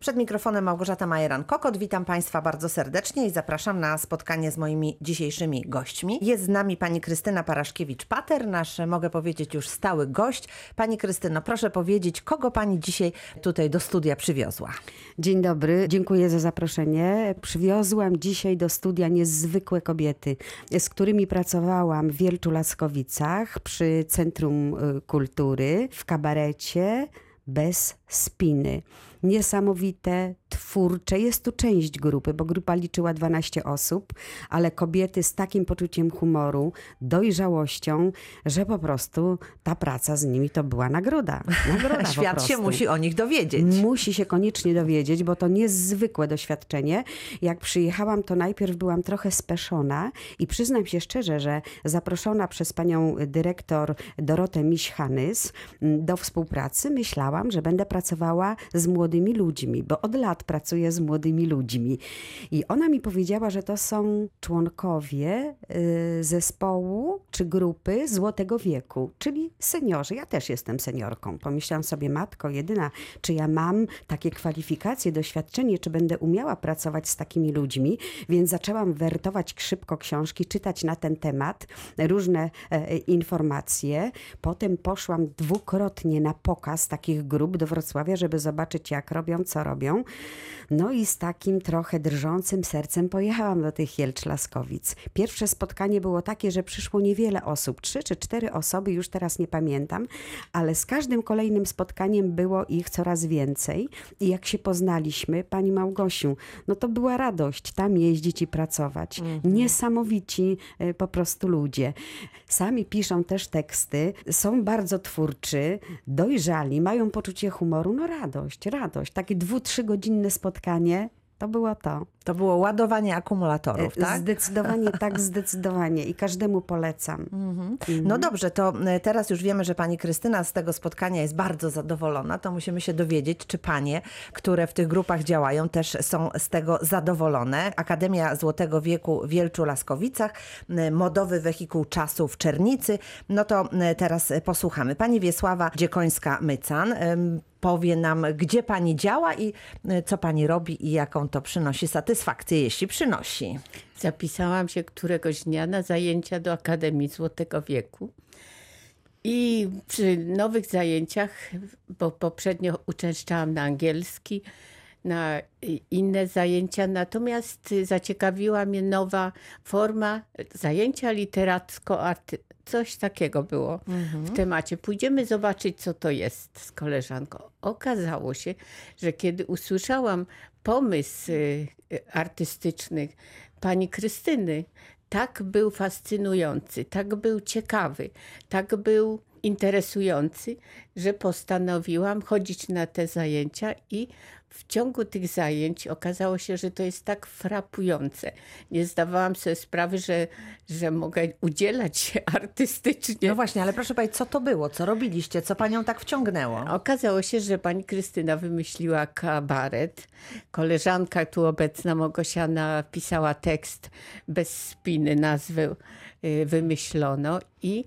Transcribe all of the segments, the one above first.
Przed mikrofonem Małgorzata Majeran-Kokot. Witam Państwa bardzo serdecznie i zapraszam na spotkanie z moimi dzisiejszymi gośćmi. Jest z nami pani Krystyna Paraszkiewicz-Pater, nasz, mogę powiedzieć, już stały gość. Pani Krystyno, proszę powiedzieć, kogo Pani dzisiaj tutaj do studia przywiozła? Dzień dobry, dziękuję za zaproszenie. Przywiozłam dzisiaj do studia niezwykłe kobiety, z którymi pracowałam w Wielczu Laskowicach przy Centrum y, Kultury w kabarecie bez spiny. Niesamowite, twórcze. Jest tu część grupy, bo grupa liczyła 12 osób, ale kobiety z takim poczuciem humoru, dojrzałością, że po prostu ta praca z nimi to była nagroda. nagroda Świat się musi o nich dowiedzieć. Musi się koniecznie dowiedzieć, bo to niezwykłe doświadczenie. Jak przyjechałam, to najpierw byłam trochę speszona i przyznam się szczerze, że zaproszona przez panią dyrektor Dorotę Miś-Hanys do współpracy, myślałam, że będę pracowała z młodymi ludźmi, bo od lat pracuję z młodymi ludźmi. I ona mi powiedziała, że to są członkowie y, zespołu czy grupy Złotego Wieku, czyli seniorzy. Ja też jestem seniorką. Pomyślałam sobie, matko jedyna, czy ja mam takie kwalifikacje, doświadczenie, czy będę umiała pracować z takimi ludźmi, więc zaczęłam wertować szybko książki, czytać na ten temat różne e, informacje. Potem poszłam dwukrotnie na pokaz takich grup do Wrocławia, żeby zobaczyć, jak robią, co robią. No i z takim trochę drżącym sercem pojechałam do tych Jelcz Laskowic. Pierwsze spotkanie było takie, że przyszło niewiele osób, trzy czy cztery osoby, już teraz nie pamiętam, ale z każdym kolejnym spotkaniem było ich coraz więcej. I jak się poznaliśmy, pani Małgosiu, no to była radość tam jeździć i pracować. Niesamowici y, po prostu ludzie. Sami piszą też teksty, są bardzo twórczy, dojrzali, mają poczucie humoru. No radość, radość. Takie dwu, trzygodzinne spotkanie. To było to. To było ładowanie akumulatorów, E, tak? Zdecydowanie tak, zdecydowanie. I każdemu polecam. No dobrze, to e, teraz już wiemy, że pani Krystyna z tego spotkania jest bardzo zadowolona. To musimy się dowiedzieć, czy panie, które w tych grupach działają, też są z tego zadowolone. Akademia Złotego Wieku w Wielczu Laskowicach, e, modowy wehikuł czasu w Czernicy. No to teraz posłuchamy. Pani Wiesława Dziekońska-Mycan powie nam, gdzie pani działa i co pani robi i jaką to przynosi satysfakcję, jeśli przynosi. Zapisałam się któregoś dnia na zajęcia do Akademii Złotego Wieku. I przy nowych zajęciach, bo poprzednio uczęszczałam na angielski, na inne zajęcia, natomiast zaciekawiła mnie nowa forma zajęcia literacko-arty. Coś takiego było w temacie. Pójdziemy zobaczyć, co to jest z koleżanką. Okazało się, że kiedy usłyszałam pomysł y, y, artystyczny pani Krystyny, tak był fascynujący, tak był ciekawy, tak był interesujący, że postanowiłam chodzić na te zajęcia i w ciągu tych zajęć okazało się, że to jest tak frapujące. Nie zdawałam sobie sprawy, że, że mogę udzielać się artystycznie. No właśnie, ale proszę powiedzieć, co to było? Co robiliście? Co panią tak wciągnęło? Okazało się, że pani Krystyna wymyśliła kabaret. Koleżanka tu obecna Mogosia napisała tekst bez spiny, nazwę y, wymyślono i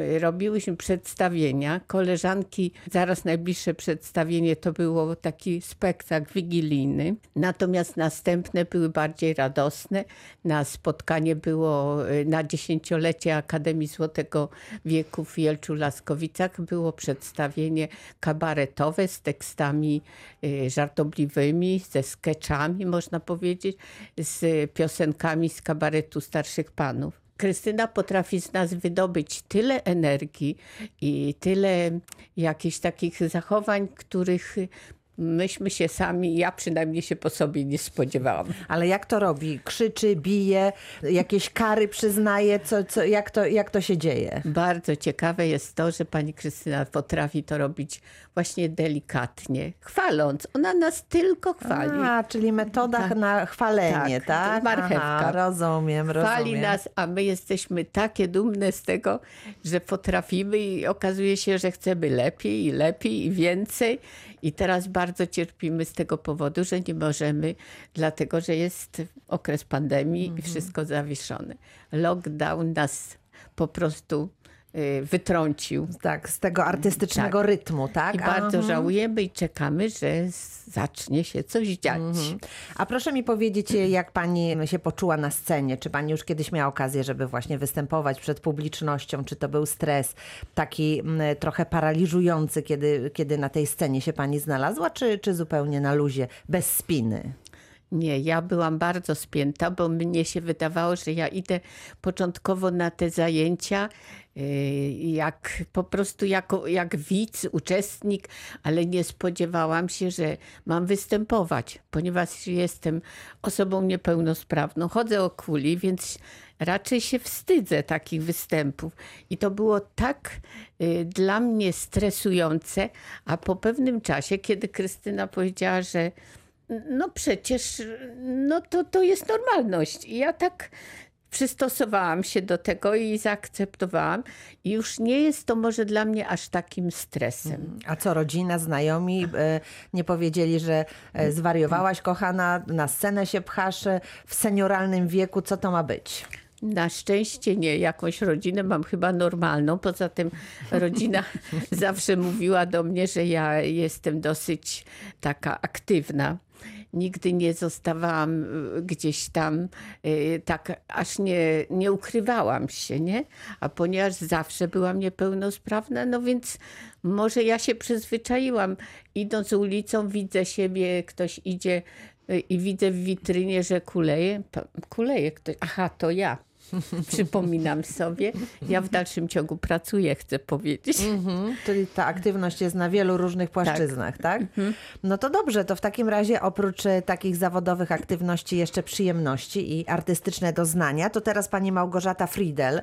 y, robiłyśmy przedstawienia. Koleżanki, zaraz najbliższe przedstawienie to było taki spektakl wigilijny. Natomiast następne były bardziej radosne. Na spotkanie było y, na dziesięciolecie Akademii Złotego Wieku w Jelczu Laskowicach było przedstawienie kabaretowe z tekstami y, żartobliwymi, ze sketchami, można powiedzieć, z piosenkami z kabaretu starszych panów. Krystyna potrafi z nas wydobyć tyle energii i tyle jakichś takich zachowań, których myśmy się sami, ja przynajmniej się po sobie nie spodziewałam. Ale jak to robi? Krzyczy, bije, jakieś kary przyznaje? Co, co, jak, to, jak to się dzieje? Bardzo ciekawe jest to, że pani Krystyna potrafi to robić właśnie delikatnie, chwaląc. Ona nas tylko chwali. A, czyli metoda Tak. na chwalenie, Tak, tak? marchewka. Aha, rozumiem, Chwali rozumiem. nas, a my jesteśmy takie dumne z tego, że potrafimy i okazuje się, że chcemy lepiej i lepiej i więcej. I teraz bardzo cierpimy z tego powodu, że nie możemy, dlatego że jest okres pandemii i wszystko zawieszone. Lockdown nas po prostu wytrącił. Tak, z tego artystycznego Tak. rytmu, tak? I bardzo Aha. żałujemy i czekamy, że zacznie się coś dziać. A proszę mi powiedzieć, jak pani się poczuła na scenie? Czy pani już kiedyś miała okazję, żeby właśnie występować przed publicznością? Czy to był stres taki trochę paraliżujący, kiedy, kiedy na tej scenie się pani znalazła, czy, czy zupełnie na luzie, bez spiny? Nie, ja byłam bardzo spięta, bo mnie się wydawało, że ja idę początkowo na te zajęcia yy, jak po prostu jako, jak widz, uczestnik, ale nie spodziewałam się, że mam występować, ponieważ jestem osobą niepełnosprawną, chodzę o kuli, więc raczej się wstydzę takich występów. I to było tak y, dla mnie stresujące, a po pewnym czasie, kiedy Krystyna powiedziała, że no przecież no to, to jest normalność. I ja tak przystosowałam się do tego i zaakceptowałam. I już nie jest to może dla mnie aż takim stresem. A co, rodzina, znajomi e, nie powiedzieli, że e, zwariowałaś, kochana, na scenę się pchasz e, w senioralnym wieku, co to ma być? Na szczęście nie, jakąś rodzinę mam chyba normalną. Poza tym rodzina zawsze mówiła do mnie, że ja jestem dosyć taka aktywna. Nigdy nie zostawałam y, gdzieś tam, y, tak aż nie, nie ukrywałam się, nie? A ponieważ zawsze byłam niepełnosprawna, no więc może ja się przyzwyczaiłam. Idąc ulicą, widzę siebie, ktoś idzie y, i widzę w witrynie, że kuleje. Kuleje ktoś. Aha, to ja. Przypominam sobie. Ja w dalszym ciągu pracuję, chcę powiedzieć. Mhm, czyli ta aktywność jest na wielu różnych płaszczyznach, tak? No to dobrze, to w takim razie oprócz e, takich zawodowych aktywności jeszcze przyjemności i artystyczne doznania, to teraz pani Małgorzata Friedel,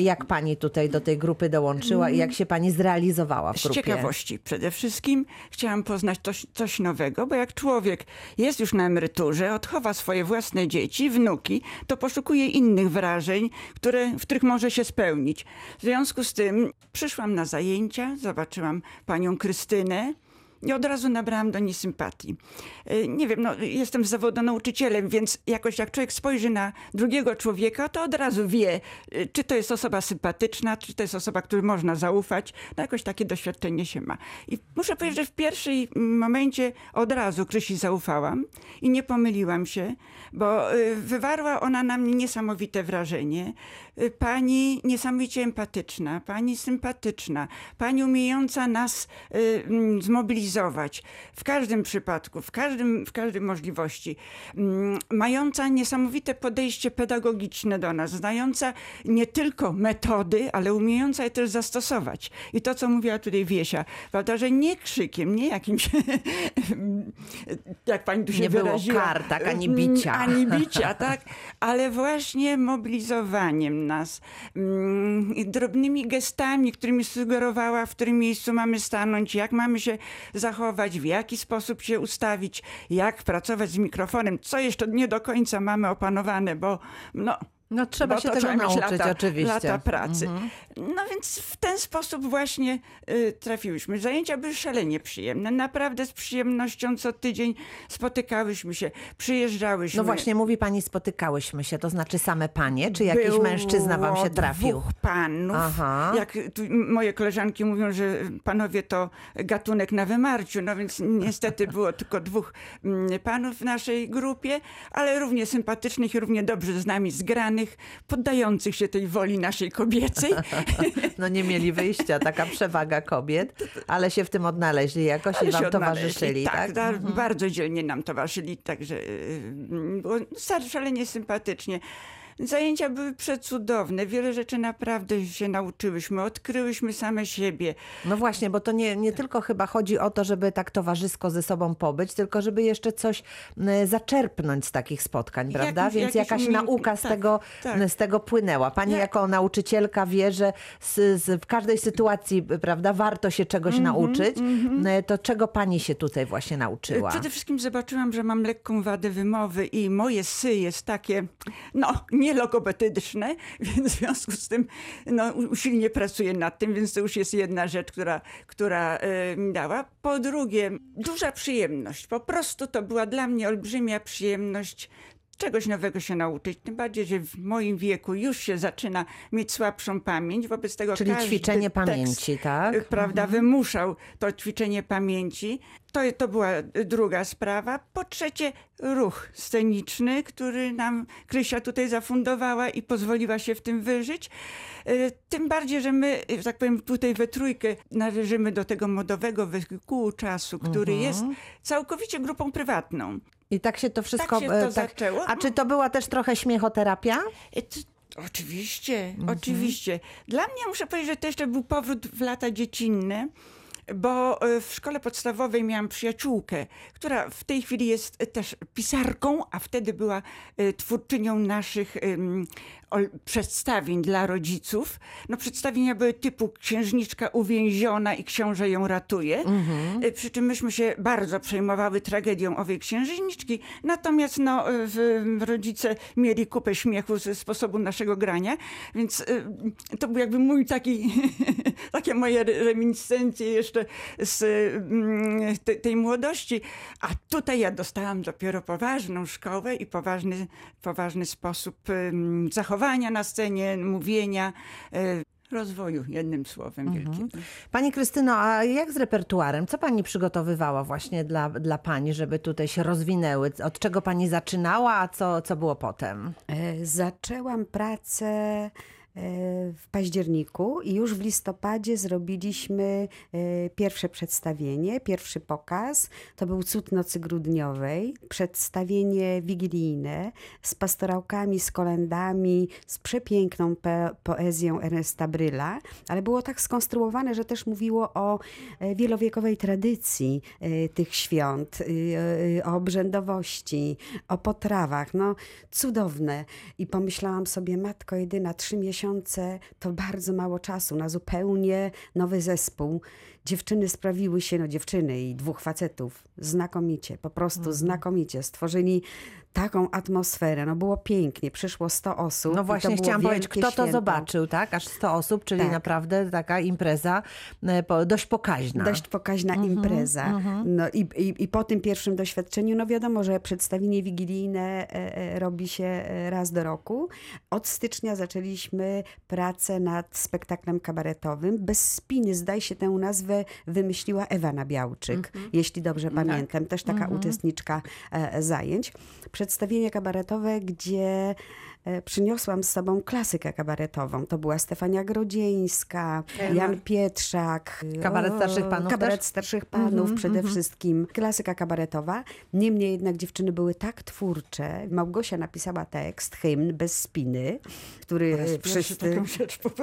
jak pani tutaj do tej grupy dołączyła i jak się pani zrealizowała w Z grupie? ciekawości przede wszystkim chciałam poznać coś, coś nowego, bo jak człowiek jest już na emeryturze, odchowa swoje własne dzieci, wnuki, to poszukuje innych które, w których może się spełnić. W związku z tym przyszłam na zajęcia, zobaczyłam panią Krystynę. I od razu nabrałam do niej sympatii. Y, Nie wiem, no, jestem z nauczycielem, więc jakoś jak człowiek spojrzy na drugiego człowieka, to od razu wie, y, czy to jest osoba sympatyczna, czy to jest osoba, której można zaufać. No jakoś takie doświadczenie się ma. I muszę powiedzieć, że w pierwszym momencie od razu Krysi zaufałam i nie pomyliłam się, bo y, wywarła ona na mnie niesamowite wrażenie. Y, Pani niesamowicie empatyczna, pani sympatyczna, pani umiejąca nas y, mm, zmobilizować w każdym przypadku, w, każdym, w każdej możliwości, Mm, mająca niesamowite podejście pedagogiczne do nas, znająca nie tylko metody, ale umiejąca je też zastosować. I to, co mówiła tutaj Wiesia, prawda, że nie krzykiem, nie jakimś, jak pani tu się Nie było wyraziła. kar, tak, ani Mm, bicia. Ani bicia, tak, ale właśnie mobilizowaniem nas, mm, drobnymi gestami, którymi sugerowała, w którym miejscu mamy stanąć, jak mamy się zachować, w jaki sposób się ustawić, jak pracować z mikrofonem, co jeszcze nie do końca mamy opanowane, bo no, No trzeba bo się tego nauczyć, lata, oczywiście. Lata pracy. Mhm. No więc w ten sposób właśnie y, trafiłyśmy. Zajęcia były szalenie przyjemne. Naprawdę z przyjemnością co tydzień spotykałyśmy się, przyjeżdżałyśmy. No właśnie, mówi pani, spotykałyśmy się, to znaczy same panie, czy jakiś Było mężczyzna wam się trafił? dwóch panów. Aha. Jak tu moje koleżanki mówią, że panowie to gatunek na wymarciu, no więc niestety było tylko dwóch panów w naszej grupie, ale równie sympatycznych i równie dobrze z nami zgranych, poddających się tej woli naszej kobiecej. No nie mieli wyjścia, taka przewaga kobiet, ale się w tym odnaleźli jakoś i Ale wam się odnaleźli. towarzyszyli, tak? da- Bardzo dzielnie nam towarzyszyli, także yy, było szal- szalenie sympatycznie. Zajęcia były przecudowne, wiele rzeczy naprawdę się nauczyłyśmy, odkryłyśmy same siebie. No właśnie, bo to nie, nie tylko chyba chodzi o to, żeby tak towarzysko ze sobą pobyć, tylko żeby jeszcze coś zaczerpnąć z takich spotkań, prawda? Jakiś- Więc jakaś nauka z, tak, tego, tak. z tego płynęła. Pani Ja- jako nauczycielka wie, że z, z, w każdej sytuacji, prawda, warto się czegoś Mhm, nauczyć. M, To czego pani się tutaj właśnie nauczyła? Przede wszystkim zobaczyłam, że mam lekką wadę wymowy i moje sy jest takie, no, nielogopedyczne, więc w związku z tym no, usilnie pracuję nad tym, więc to już jest jedna rzecz, która, która mi dała. Po drugie, duża przyjemność. Po prostu to była dla mnie olbrzymia przyjemność czegoś nowego się nauczyć. Tym bardziej, że w moim wieku już się zaczyna mieć słabszą pamięć, wobec tego Czyli ćwiczenie tekst, pamięci, tak? y, Prawda, wymuszał to ćwiczenie pamięci. To, to była druga sprawa. Po trzecie, ruch sceniczny, który nam Krysia tutaj zafundowała i pozwoliła się w tym wyżyć. Y, Tym bardziej, że my, y, że tak powiem, tutaj we trójkę należymy do tego modowego wehikułu czasu, który jest całkowicie grupą prywatną. I tak się to wszystko... się to e, zaczęło. A czy to była też trochę śmiechoterapia? E, Oczywiście, oczywiście. Dla mnie muszę powiedzieć, że to jeszcze był powrót w lata dziecinne, bo e, w szkole podstawowej miałam przyjaciółkę, która w tej chwili jest e, też pisarką, a wtedy była e, twórczynią naszych przedstawień dla rodziców. No przedstawienia były typu księżniczka uwięziona i książę ją ratuje. E, Przy czym myśmy się bardzo przejmowały tragedią owej księżniczki, natomiast no, e, w, rodzice mieli kupę śmiechu ze sposobu naszego grania, więc to był jakby mój taki, takie moje re- reminiscencje jeszcze z mm, te, tej młodości. A tutaj ja dostałam dopiero poważną szkołę i poważny, poważny sposób em, zachowania na scenie, mówienia, e, rozwoju, jednym słowem wielkim. Pani Krystyno, a jak z repertuarem? Co pani przygotowywała właśnie dla, dla pani, żeby tutaj się rozwinęły? Od czego pani zaczynała, a co, co było potem? E, Zaczęłam pracę w październiku i już w listopadzie zrobiliśmy e, pierwsze przedstawienie, pierwszy pokaz. To był Cud Nocy Grudniowej, przedstawienie wigilijne z pastorałkami, z kolendami, z przepiękną poezją Ernesta Bryla, ale było tak skonstruowane, że też mówiło o e, wielowiekowej tradycji e, tych świąt, o obrzędowości, o potrawach. No, cudowne. I pomyślałam sobie, matko jedyna, trzy miesiące to bardzo mało czasu na zupełnie nowy zespół. Dziewczyny sprawiły się, no dziewczyny i dwóch facetów, znakomicie, po prostu znakomicie. Stworzyli taką atmosferę, no było pięknie, przyszło 100 osób. No to właśnie chciałam powiedzieć, kto to święto. zobaczył, tak? Aż 100 osób, czyli Tak. naprawdę taka impreza e, dość pokaźna. Dość pokaźna impreza. No i, i, I po tym pierwszym doświadczeniu, no wiadomo, że przedstawienie wigilijne e, e, robi się raz do roku. Od stycznia zaczęliśmy pracę nad spektaklem kabaretowym. Bez spiny, zdaje się, tę nazwę wymyśliła Ewa Nabiałczyk, jeśli dobrze pamiętam. Też taka uczestniczka e, zajęć. Przedstawienie kabaretowe, gdzie e, przyniosłam z sobą klasykę kabaretową. To była Stefania Grodzieńska, Jan Pietrzak. Kabaret starszych panów Kabaret też? starszych panów przede wszystkim. Klasyka kabaretowa. Niemniej jednak dziewczyny były tak twórcze. Małgosia napisała tekst, hymn bez spiny, który wszyscy,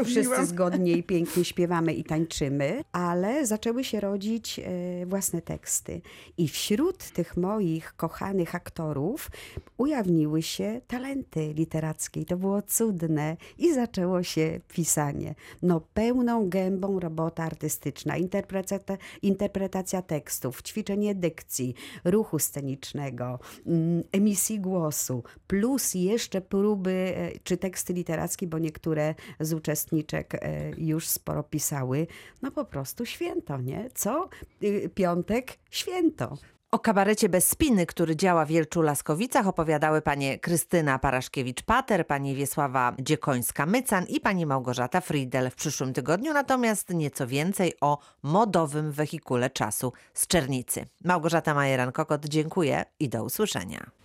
wszyscy zgodnie i pięknie śpiewamy i tańczymy, ale zaczęły się rodzić e, własne teksty. I wśród tych moich kochanych aktorów ujawniły się talenty literackie. I to było cudne. I zaczęło się pisanie. No pełną gębą robota artystyczna, interpretacja, interpretacja tekstów, ćwiczenie dykcji, ruchu scenicznego, mm, emisji głosu, plus jeszcze próby e, czy teksty literackie, bo niektóre z uczestniczek e, już sporo pisały. No po prostu święto, nie? Co? Y, Piątek, święto. O kabarecie bez spiny, który działa w Wielczu Laskowicach opowiadały panie Krystyna Paraszkiewicz-Pater, pani Wiesława Dziekońska-Mycan i pani Małgorzata Friedel w przyszłym tygodniu, natomiast nieco więcej o modowym wehikule czasu z Czernicy. Małgorzata Majeran-Kokot, dziękuję i do usłyszenia.